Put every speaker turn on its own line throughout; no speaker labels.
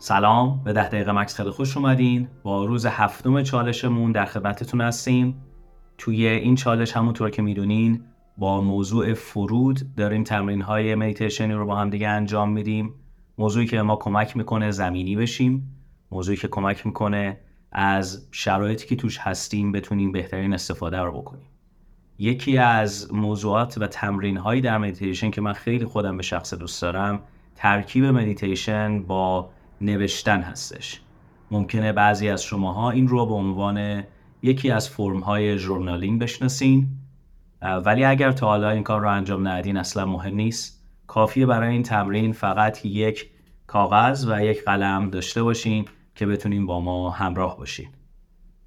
سلام به ده دقیقه مکس خیلی خوش اومدین. با روز هفتم چالشمون در خدمتتون هستیم. توی این چالش همونطور که می‌دونین با موضوع فرود داریم تمرین های مدیتیشنی رو با هم دیگه انجام میدیم. موضوعی که ما کمک می‌کنه زمینی بشیم. موضوعی که کمک می‌کنه از شرایطی که توش هستیم بتونیم بهترین استفاده رو بکنیم. یکی از موضوعات و تمرین هایی در مدیتیشن که من خیلی خودم به شخصه دوست دارم ترکیب مدیتیشن با نوشتن هستش. ممکنه بعضی از شماها این رو به عنوان یکی از فرم های journaling بشناسین. ولی اگر تا حالا این کار رو انجام ندین اصلا مهم نیست. کافیه برای این تمرین فقط یک کاغذ و یک قلم داشته باشین که بتونین با ما همراه باشین.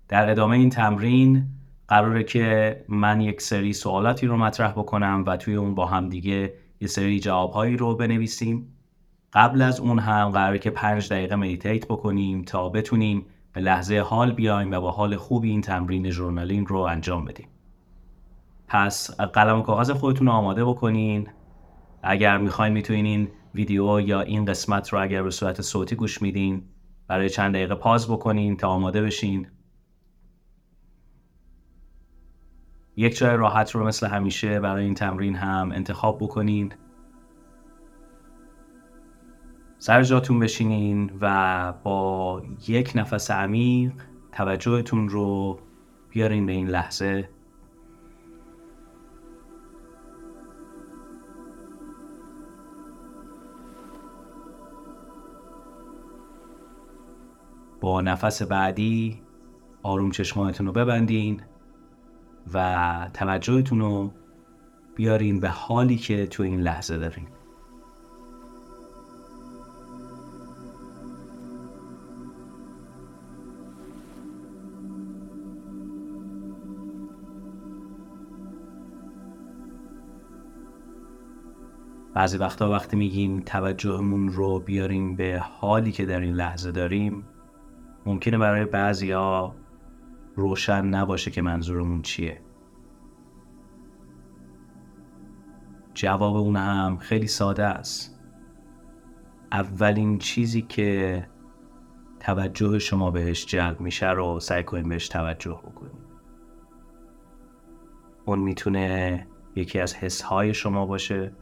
در ادامه این تمرین قراره که من یک سری سوالاتی رو مطرح بکنم و توی اون با هم دیگه یه سری جوابهایی رو بنویسیم. قبل از اون هم قراره که پنج دقیقه meditate بکنیم تا بتونیم به لحظه حال بیایم و با حال خوبی این تمرین journaling رو انجام بدیم. پس قلم و کاغذ خودتون رو آماده بکنین. اگر می‌خواین می‌تونین این ویدیو یا این قسمت رو اگر به صورت صوتی گوش میدین برای چند دقیقه pause بکنین تا آماده بشین. یک جای راحت رو مثل همیشه برای این تمرین هم انتخاب بکنین. سر جاتون بشینین و با یک نفس عمیق توجهتون رو بیارین به این لحظه. با نفس بعدی آروم چشمانتون رو ببندین و توجهتون رو بیارین به حالی که تو این لحظه دارین. بعضی وقتا وقتی میگیم توجهمون رو بیاریم به حالی که در این لحظه داریم ممکنه برای بعضیا روشن نباشه که منظورمون چیه. جواب اون هم خیلی ساده است. اولین چیزی که توجه شما بهش جلب میشه رو سعی کنید بهش توجه بکنید اون می‌تونه یکی از حسهای شما باشه.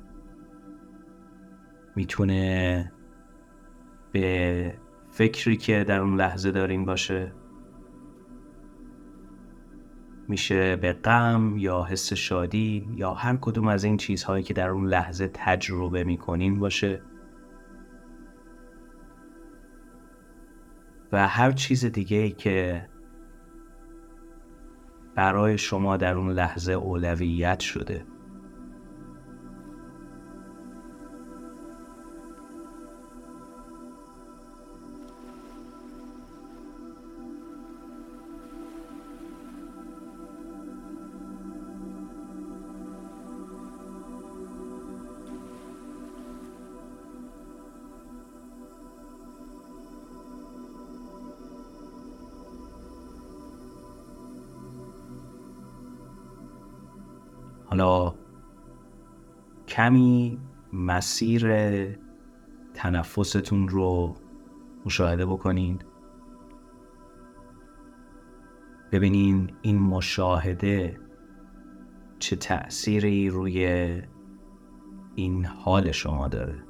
می‌تونه به فکری که در اون لحظه دارین باشه میشه به غم یا حس شادی یا هر کدوم از این چیزهایی که در اون لحظه تجربه می‌کنین باشه. و هر چیز دیگه ای که برای شما در اون لحظه اولویت شده. حالا کمی مسیر تنفستون رو مشاهده بکنین. ببینین این مشاهده چه تأثیری روی این حال شما داره.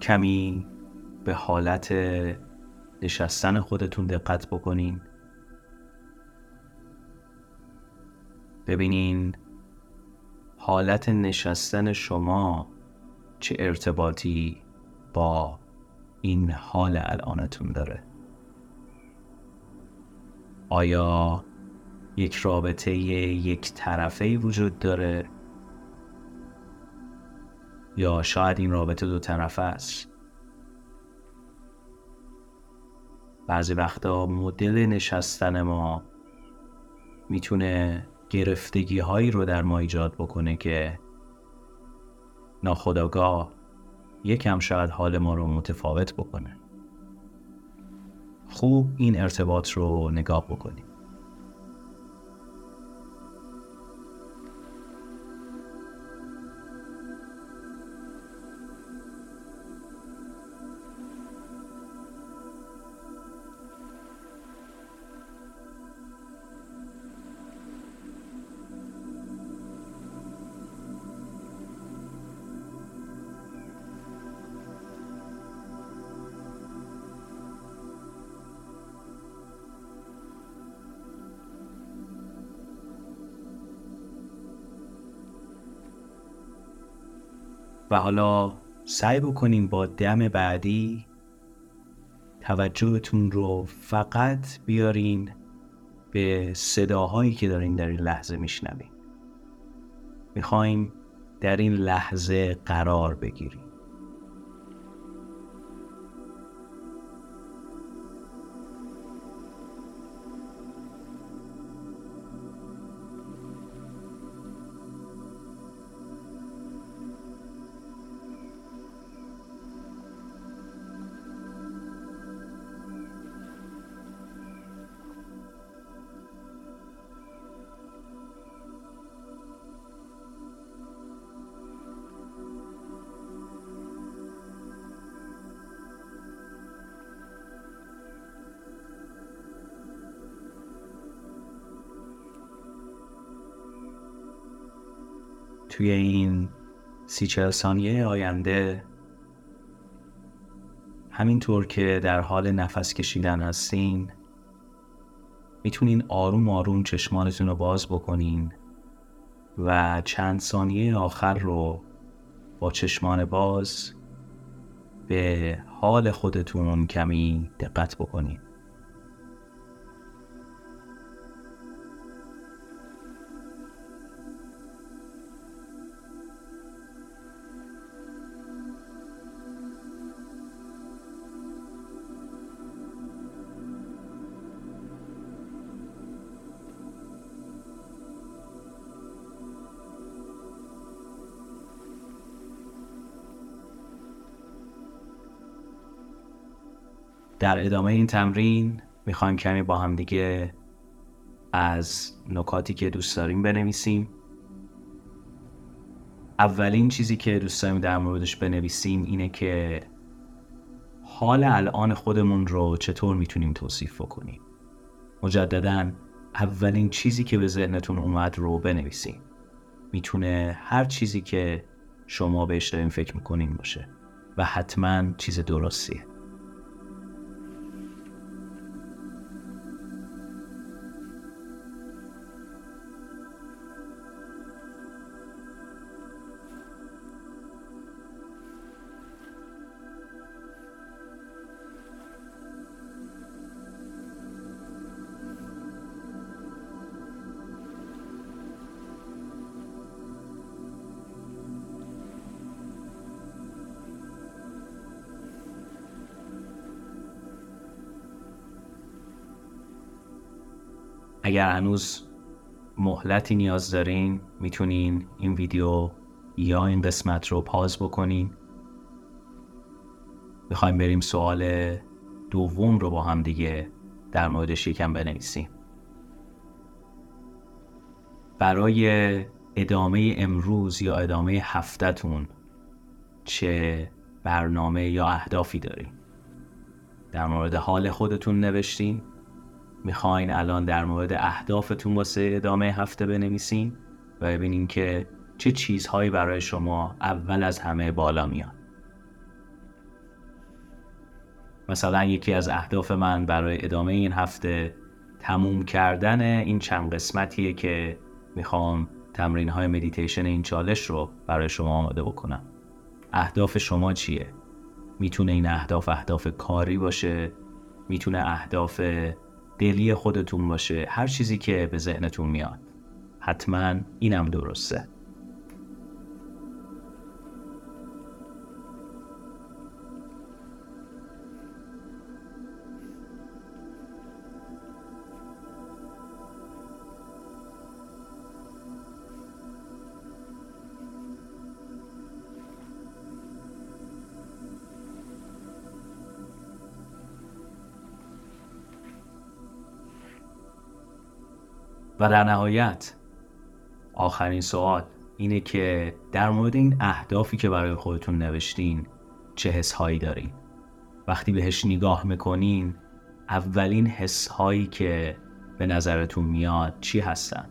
کمی به حالت نشستن خودتون دقت بکنین. ببینین حالت نشستن شما چه ارتباطی با این حال الانتون داره. آیا یک رابطه یک طرفه وجود داره؟ یا شاید این رابطه دو طرفه است. بعضی وقتا مدل نشستن ما می‌تونه گرفتگی هایی رو در ما ایجاد بکنه که ناخداگاه یکم شاید حال ما رو متفاوت بکنه. خوب این ارتباط رو نگاه بکنیم. و حالا سعی بکنیم با دم بعدی توجهتون رو فقط بیارین به صداهایی که دارین در این لحظه میشنوین. می‌خوایم در این لحظه قرار بگیریم. توی این سی چل ثانیه آینده همینطور که در حال نفس کشیدن هستین می‌تونین آروم آروم چشمانتون رو باز بکنین و چند ثانیه آخر رو با چشمان باز به حال خودتون کمی دقت بکنین. در ادامه این تمرین می‌خوایم کمی با هم دیگه از نکاتی که دوست داریم بنویسیم. اولین چیزی که دوست داریم در موردش بنویسیم اینه که حال الان خودمون رو چطور می‌تونیم توصیف بکنیم. مجددا اولین چیزی که به ذهنتون اومد رو بنویسیم. می‌تونه هر چیزی که شما بهش دارین فکر می‌کنین باشه و حتما چیز درستیه. اگر هنوز مهلتی نیاز دارین می‌تونین این ویدیو یا این قسمت رو پاز بکنین. می‌خوایم بریم سوال دوم رو با هم دیگه در موردش یکم بنویسیم. برای ادامه امروز یا ادامه هفتهتون چه برنامه یا اهدافی داریم در مورد حال خودتون نوشتین؟ می‌خواین الان در مورد اهدافتون واسه ادامه هفته بنویسین و ببینین که چه چیزهایی برای شما اول از همه بالا میاد. مثلا یکی از اهداف من برای ادامه این هفته تموم کردن این چند قسمتیه که می‌خوام تمرین های مدیتیشن این چالش رو برای شما آماده بکنم. اهداف شما چیه؟ می‌تونه این اهداف اهداف کاری باشه؟ می‌تونه اهداف دلی خودتون باشه هر چیزی که به ذهنتون میاد. حتما اینم درسته. و در نهایت آخرین سوال اینه که در مورد این اهدافی که برای خودتون نوشتین چه حسهایی دارین؟ وقتی بهش نگاه می‌کنین اولین حسهایی که به نظرتون میاد چی هستن؟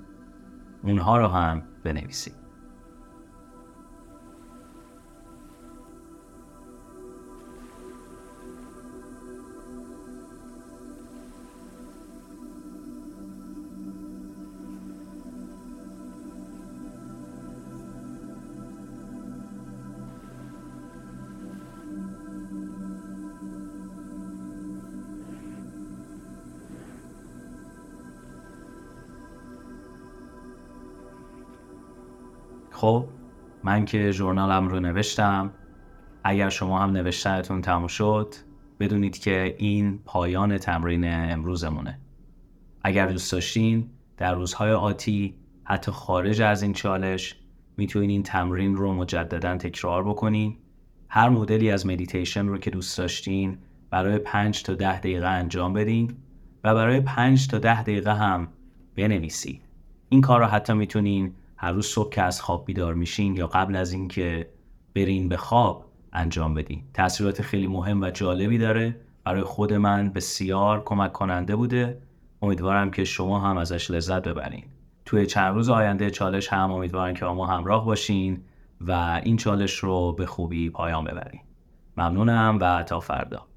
اونها رو هم بنویسید. خب من که ژورنالم رو نوشتم اگر شما هم نوشتنتون تموم شد بدونید که این پایان تمرین امروزمونه. اگر دوست داشتین در روزهای آتی حتی خارج از این چالش می‌تونین این تمرین رو مجددا تکرار بکنین. هر مدلی از مدیتیشن رو که دوست داشتین برای 5 تا ده دقیقه انجام بدین و برای 5 تا ده دقیقه هم بنویسید این کار رو حتی می‌تونین هر روز صبح که از خواب بیدار میشین یا قبل از اینکه برین به خواب انجام بدین. تاثیرات خیلی مهم و جالبی داره. برای خود من بسیار کمک کننده بوده. امیدوارم که شما هم ازش لذت ببرین. توی چند روز آینده چالش هم امیدوارم که ما همراه باشین و این چالش رو به خوبی پایان ببرین. ممنونم و تا فردا.